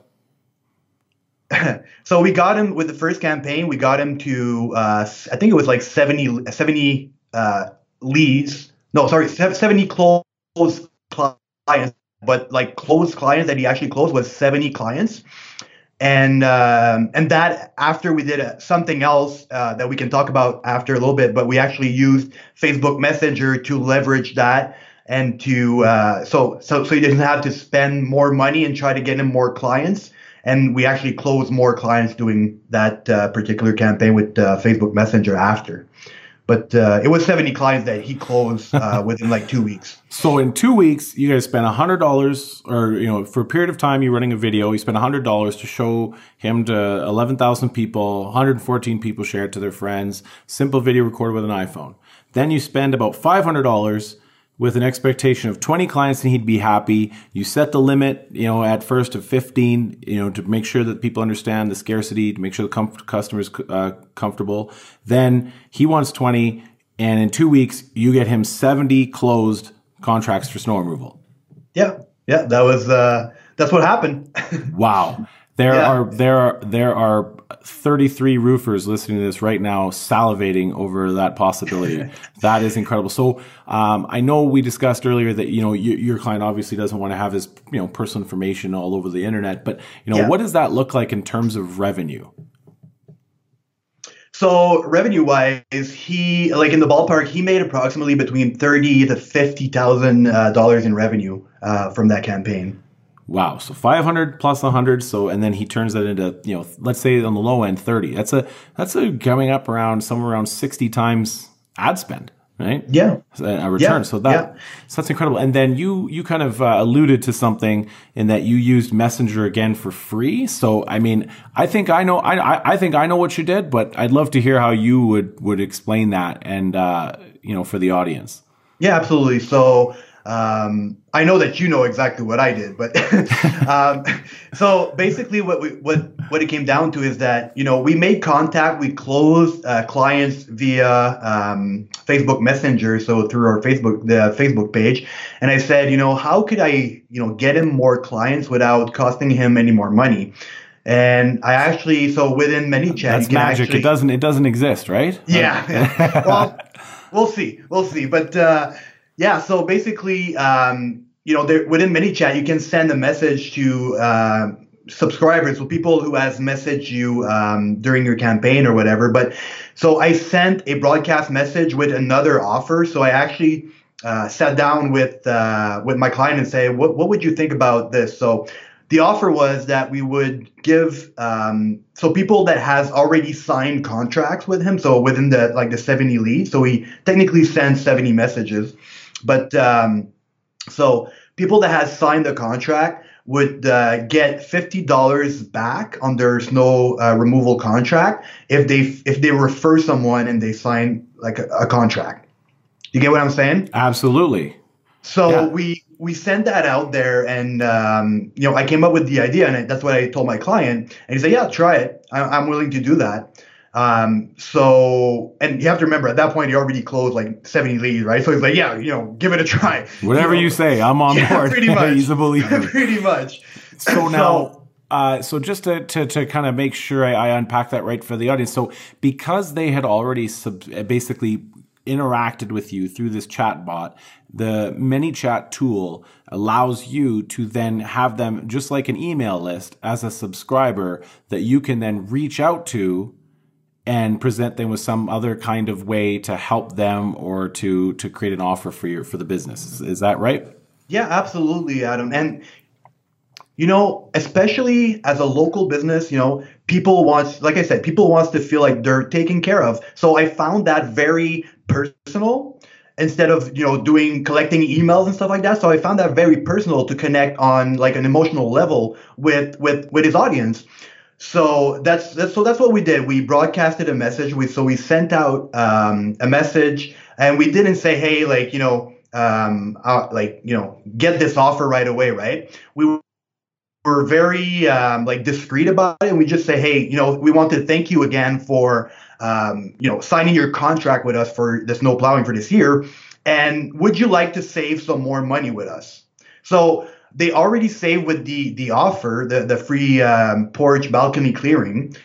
so we got him with the first campaign. We got him to uh, I think it was like 70, 70 uh, leads. No, sorry, seventy close clients but like closed clients that he actually closed was 70 clients and um, and that after we did uh, something else uh, that we can talk about after a little bit, but we actually used Facebook Messenger to leverage that and to uh, so so so he doesn't have to spend more money and try to get him more clients. And we actually closed more clients doing that uh, particular campaign with uh, Facebook Messenger after but uh, it was 70 clients that he closed uh, within like two weeks. So in two weeks, you guys spent hundred dollars, or you know, for a period of time, you're running a video. You spent hundred dollars to show him to 11,000 people. 114 people share it to their friends. Simple video recorded with an iPhone. Then you spend about five hundred dollars with an expectation of 20 clients and he'd be happy. You set the limit, you know, at first of 15, you know, to make sure that people understand the scarcity, to make sure the com- customer is uh, comfortable. Then he wants 20, and in two weeks, you get him 70 closed contracts for snow removal. Yeah, yeah, that was uh, that's what happened. wow. There yeah. are there are there are 33 roofers listening to this right now salivating over that possibility. that is incredible. So um, I know we discussed earlier that you know your, your, client obviously doesn't want to have his you know personal information all over the internet, but you know yeah. what does that look like in terms of revenue? So revenue wise, he like in the ballpark, he made approximately between thirty to fifty thousand uh, dollars in revenue uh, from that campaign. Wow. So 500 plus 100. So, and then he turns that into, you know, let's say on the low end, 30. That's a, that's a coming up around somewhere around 60 times ad spend, right? Yeah. A return. Yeah. So that, yeah. so that's incredible. And then you, you kind of uh, alluded to something in that you used Messenger again for free. So, I mean, I think I know, I, I think I know what you did, but I'd love to hear how you would, would explain that and, uh, you know, for the audience. Yeah, absolutely. So, um, I know that you know exactly what I did, but um, so basically, what we what what it came down to is that you know we made contact, we closed uh, clients via um, Facebook Messenger, so through our Facebook the Facebook page, and I said, you know, how could I you know get him more clients without costing him any more money? And I actually so within ManyChat, that's magic. Actually, it doesn't it doesn't exist, right? Yeah. well, we'll see, we'll see, but. Uh, yeah, so basically, um, you know, there, within ManyChat, you can send a message to uh, subscribers, so people who has messaged you um, during your campaign or whatever. But so I sent a broadcast message with another offer. So I actually uh, sat down with uh, with my client and say, what what would you think about this? So the offer was that we would give um, so people that has already signed contracts with him so within the like the 70 leads so he technically sends 70 messages but um, so people that have signed the contract would uh, get fifty dollars back on their snow uh, removal contract if they if they refer someone and they sign like a, a contract. You get what I'm saying? Absolutely. So yeah. we we sent that out there, and um, you know I came up with the idea, and that's what I told my client, and he said, "Yeah, try it. I, I'm willing to do that." Um, so, and you have to remember at that point, he already closed like 70 leads, right? So he's like, yeah, you know, give it a try. Whatever you, know? you say, I'm on yeah, board. Pretty much. he's a believer. pretty much. So now, uh, so just to, to, to kind of make sure I, I, unpack that right for the audience. So because they had already sub- basically interacted with you through this chat bot, the ManyChat tool allows you to then have them just like an email list as a subscriber that you can then reach out to and present them with some other kind of way to help them or to to create an offer for your for the business. Is, is that right? Yeah, absolutely, Adam. And you know, especially as a local business, you know, people want, like I said, people wants to feel like they're taken care of. So I found that very personal instead of you know doing collecting emails and stuff like that so i found that very personal to connect on like an emotional level with with with his audience so that's, that's so that's what we did. We broadcasted a message. We so we sent out um, a message, and we didn't say, hey, like you know, um, uh, like you know, get this offer right away, right? We were very um, like discreet about it, and we just say, hey, you know, we want to thank you again for um, you know signing your contract with us for the snow plowing for this year, and would you like to save some more money with us? So they already say with the the offer, the the free um, porch balcony clearing,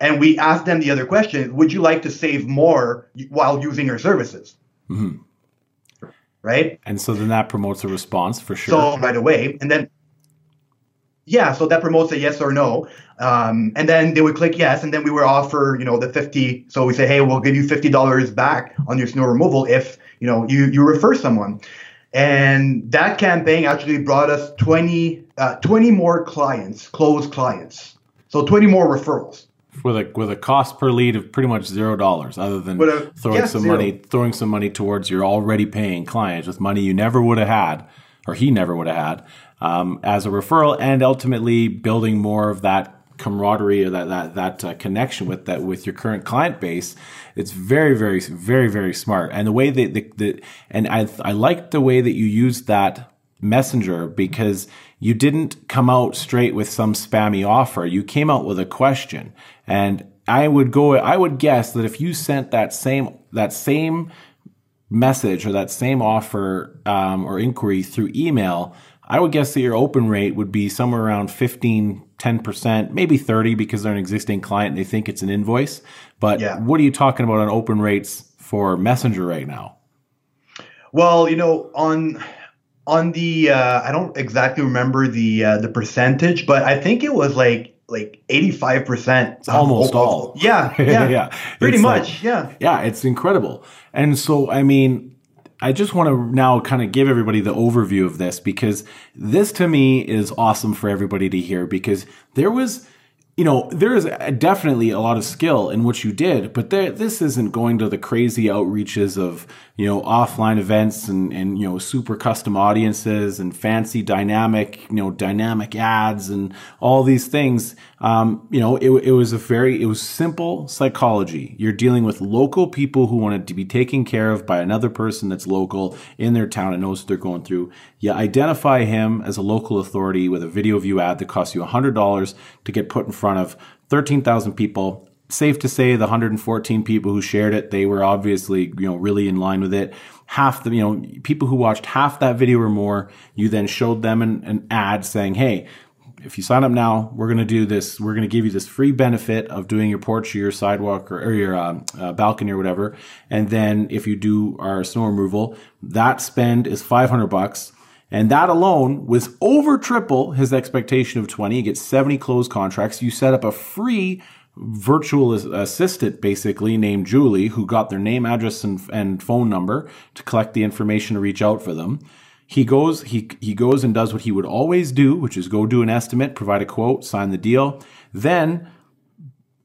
and we asked them the other question: Would you like to save more while using our services? Mm-hmm. right? And so then that promotes a response for sure. So right away, and then yeah, so that promotes a yes or no, um, and then they would click yes, and then we would offer you know the fifty. So we say, hey, we'll give you fifty dollars back on your snow removal if you know you you refer someone. And that campaign actually brought us 20, uh, 20 more clients, closed clients. So 20 more referrals. With a with a cost per lead of pretty much zero dollars, other than a, throwing yeah, some zero. money throwing some money towards your already paying clients with money you never would have had, or he never would have had, um, as a referral, and ultimately building more of that camaraderie or that that that uh, connection with that with your current client base. It's very very very very smart, and the way that the, the and I I like the way that you used that messenger because you didn't come out straight with some spammy offer. You came out with a question. And I would go, I would guess that if you sent that same, that same message or that same offer um, or inquiry through email, I would guess that your open rate would be somewhere around 15, 10%, maybe 30 because they're an existing client and they think it's an invoice. But Yeah. what are you talking about on open rates for Messenger right now? Well, you know, on on the uh, I don't exactly remember the uh, the percentage, but I think it was like like eighty five percent. almost all. Yeah, yeah, Yeah. pretty It's much. like- yeah. Yeah, it's incredible. And so, I mean, I just want to now kind of give everybody the overview of this because this to me is awesome for everybody to hear because there was, you know, there is definitely a lot of skill in what you did, but there, this isn't going to the crazy outreaches of, you know, offline events and, and, you know, super custom audiences and fancy dynamic, you know, dynamic ads and all these things. Um, you know, it, it was a very, it was simple psychology. You're dealing with local people who wanted to be taken care of by another person that's local in their town and knows what they're going through. You identify him as a local authority with a video view ad that costs you $100 to get put in front of 13,000 people. Safe to say the 114 people who shared it, they were obviously, you know, really in line with it. Half the, you know, people who watched half that video or more, you then showed them an, an ad saying, Hey, if you sign up now, we're going to do this. We're going to give you this free benefit of doing your porch or your sidewalk or, or your um, uh, balcony or whatever. And then if you do our snow removal, that spend is 500 bucks. And that alone was over triple his expectation of 20. You get 70 closed contracts. You set up a free virtual assistant basically named Julie who got their name, address, and, and phone number to collect the information to reach out for them. He goes, he, he goes and does what he would always do, which is go do an estimate, provide a quote, sign the deal. Then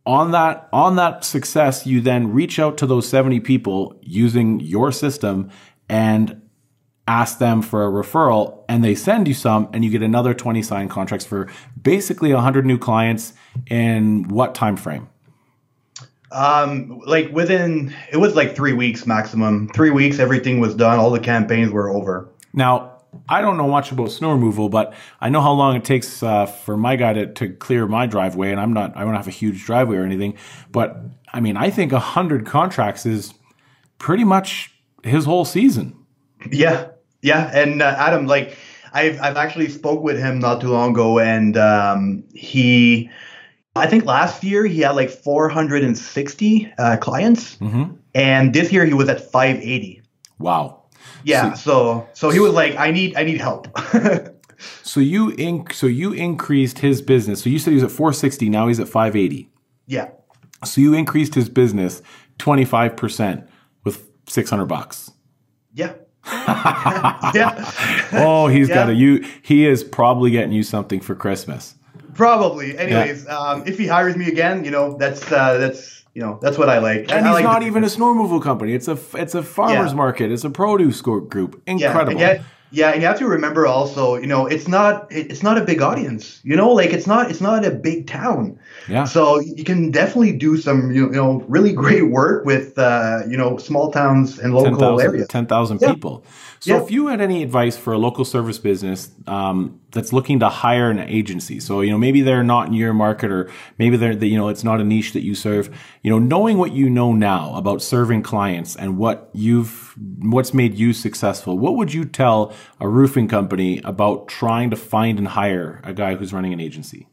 on that, on that success, you then reach out to those 70 people using your system and ask them for a referral and they send you some and you get another 20 signed contracts for basically 100 new clients in what time frame? Um, like within it was like three weeks maximum. Three weeks, everything was done. All the campaigns were over. Now, I don't know much about snow removal, but I know how long it takes uh, for my guy to, to clear my driveway, and I'm not, I don't have a huge driveway or anything. But I mean, I think 100 contracts is pretty much his whole season. Yeah, yeah. And uh, Adam, like, I've I've actually spoke with him not too long ago, and um, he, I think last year he had like 460 uh, clients, Mm-hmm. and this year he was at 580. Wow. Yeah, so so he was like, I need I need help. So you inc- so you increased his business. So you said he was at 460, now he's at 580. yeah, So you increased his business 25% with 600 bucks. yeah, yeah. Oh, he's got a you he is probably getting you something for Christmas. Probably. Anyways, um, if he hires me again, you know, that's uh, that's you know that's what I like. And he's like not the- even a snow removal company. It's a it's a farmers Yeah. market. It's a produce group. yeah, Incredible. yet, yeah, and you have to remember also, you know, it's not it's not a big audience. You know, like it's not it's not a big town. Yeah. So you can definitely do some you know really great work with uh, you know small towns and local 10,000 areas. 10,000 Yeah. people. So Yeah. if you had any advice for a local service business um, that's looking to hire an agency, so you know maybe they're not in your market or maybe they're you know it's not a niche that you serve, you know knowing what you know now about serving clients and what you've what's made you successful, what would you tell a roofing company about trying to find and hire a guy who's running an agency?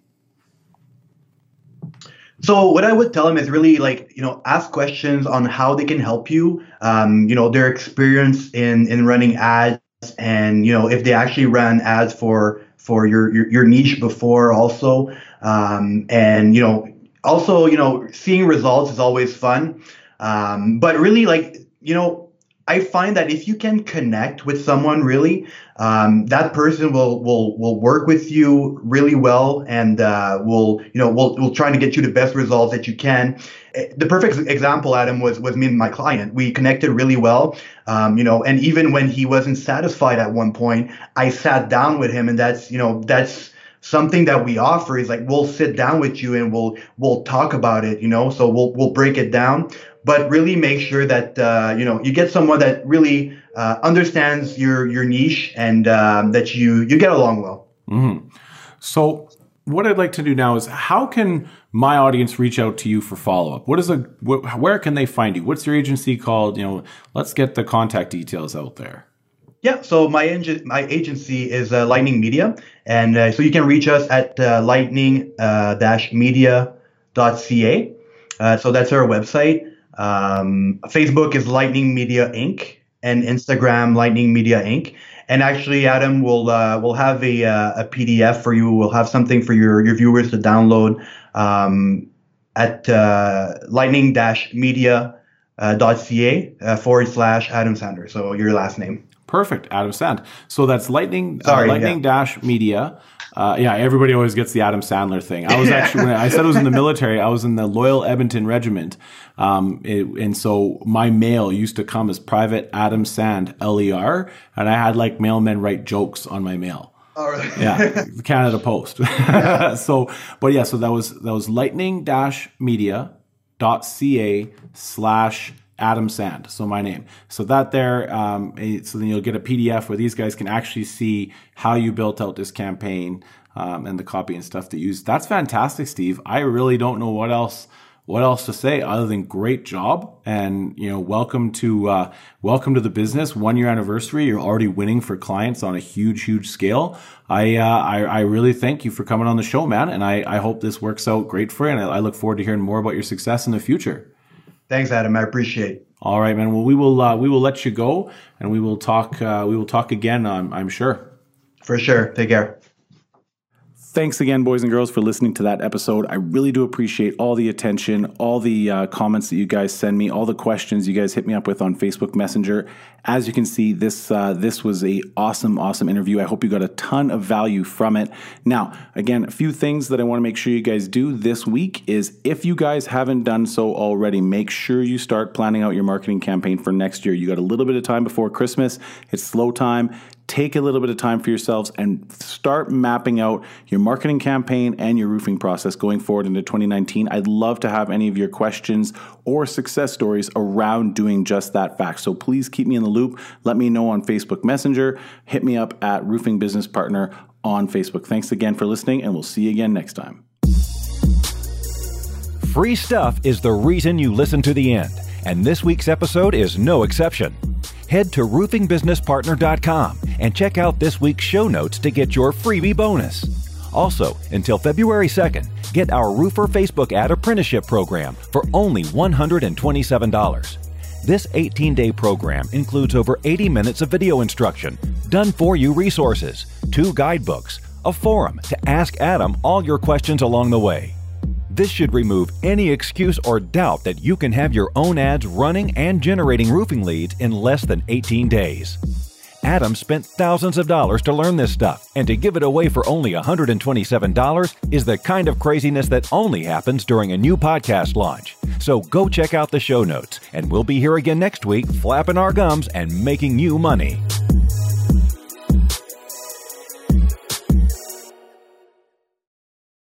So what I would tell them is really like you know ask questions on how they can help you. Um, you know their experience in in running ads and you know if they actually ran ads for for your your, your niche before also. Um, and you know also you know seeing results is always fun. Um, but really like you know I find that if you can connect with someone really, um, that person will will will work with you really well and uh, will you know will will try to get you the best results that you can. Eh, the perfect example, Adam, was was me and my client. We connected really well, um, you know, and even when he wasn't satisfied at one point, I sat down with him, and that's you know that's something that we offer is like we'll sit down with you and we'll we'll talk about it you know so we'll we'll break it down but really make sure that uh, you know you get someone that really uh, understands your your niche and um, that you you get along well. Mm-hmm. So what I'd like to do now is how can my audience reach out to you for follow up? What is a wh- where can they find you? What's your agency called? You know, let's get the contact details out there. Yeah, so my eng- my agency is uh, Lightning Media, and uh, so you can reach us at uh, lightning-media.ca. Uh, so that's our website. Um, Facebook is Lightning Media Inc. and Instagram Lightning Media Inc. And actually, Adam will uh, will have a, uh, a PDF for you. We'll have something for your, your viewers to download um, at uh, lightning-media.ca uh, forward slash Adam Sander. So your last name. Perfect, Adam Sand. So that's lightning uh, Sorry, lightning yeah. dash media uh, yeah, everybody always gets the Adam Sandler thing. I was actually when I said I was in the military, I was in the Loyal Edmonton Regiment, um, it, and so my mail used to come as Private Adam Sand L E R, and I had like mailmen write jokes on my mail. All right. yeah, Canada Post. so, but yeah, so that was that was lightning dash media dot ca slash Adam Sand. So my name. So that there, um, so then you'll get a PDF where these guys can actually see how you built out this campaign um, and the copy and stuff to use. That's fantastic, Steve. I really don't know what else what else to say other than great job and you know welcome to uh, welcome to the business one year anniversary you're already winning for clients on a huge huge scale i uh, I, I, really thank you for coming on the show man and i, I hope this works out great for you and I, I look forward to hearing more about your success in the future Thanks, Adam. I appreciate. All right, man. Well, we will uh, we will let you go, and we will talk. Uh, we will talk again. I'm, I'm sure. For sure. Take care. Thanks again, boys and girls, for listening to that episode. I really do appreciate all the attention, all the uh, comments that you guys send me, all the questions you guys hit me up with on Facebook Messenger. As you can see, this uh, this was a awesome, awesome interview. I hope you got a ton of value from it. Now, again, a few things that I want to make sure you guys do this week is if you guys haven't done so already, make sure you start planning out your marketing campaign for next year. You got a little bit of time before Christmas. It's slow time take a little bit of time for yourselves and start mapping out your marketing campaign and your roofing process going forward into 2019. I'd love to have any of your questions or success stories around doing just that fact. So please keep me in the loop. Let me know on Facebook Messenger. Hit me up at Roofing Business Partner on Facebook. Thanks again for listening, and we'll see you again next time. Free stuff is the reason you listen to the end, and this week's episode is no exception head to roofingbusinesspartner.com and check out this week's show notes to get your freebie bonus. Also, until February 2nd, get our Roofer Facebook ad apprenticeship program for only $127. This 18 day program includes over 80 minutes of video instruction, done for you resources, two guidebooks, a forum to ask Adam all your questions along the way this should remove any excuse or doubt that you can have your own ads running and generating roofing leads in less than 18 days. Adam spent thousands of dollars to learn this stuff, and to give it away for only $127 is the kind of craziness that only happens during a new podcast launch. So go check out the show notes, and we'll be here again next week, flapping our gums and making you money.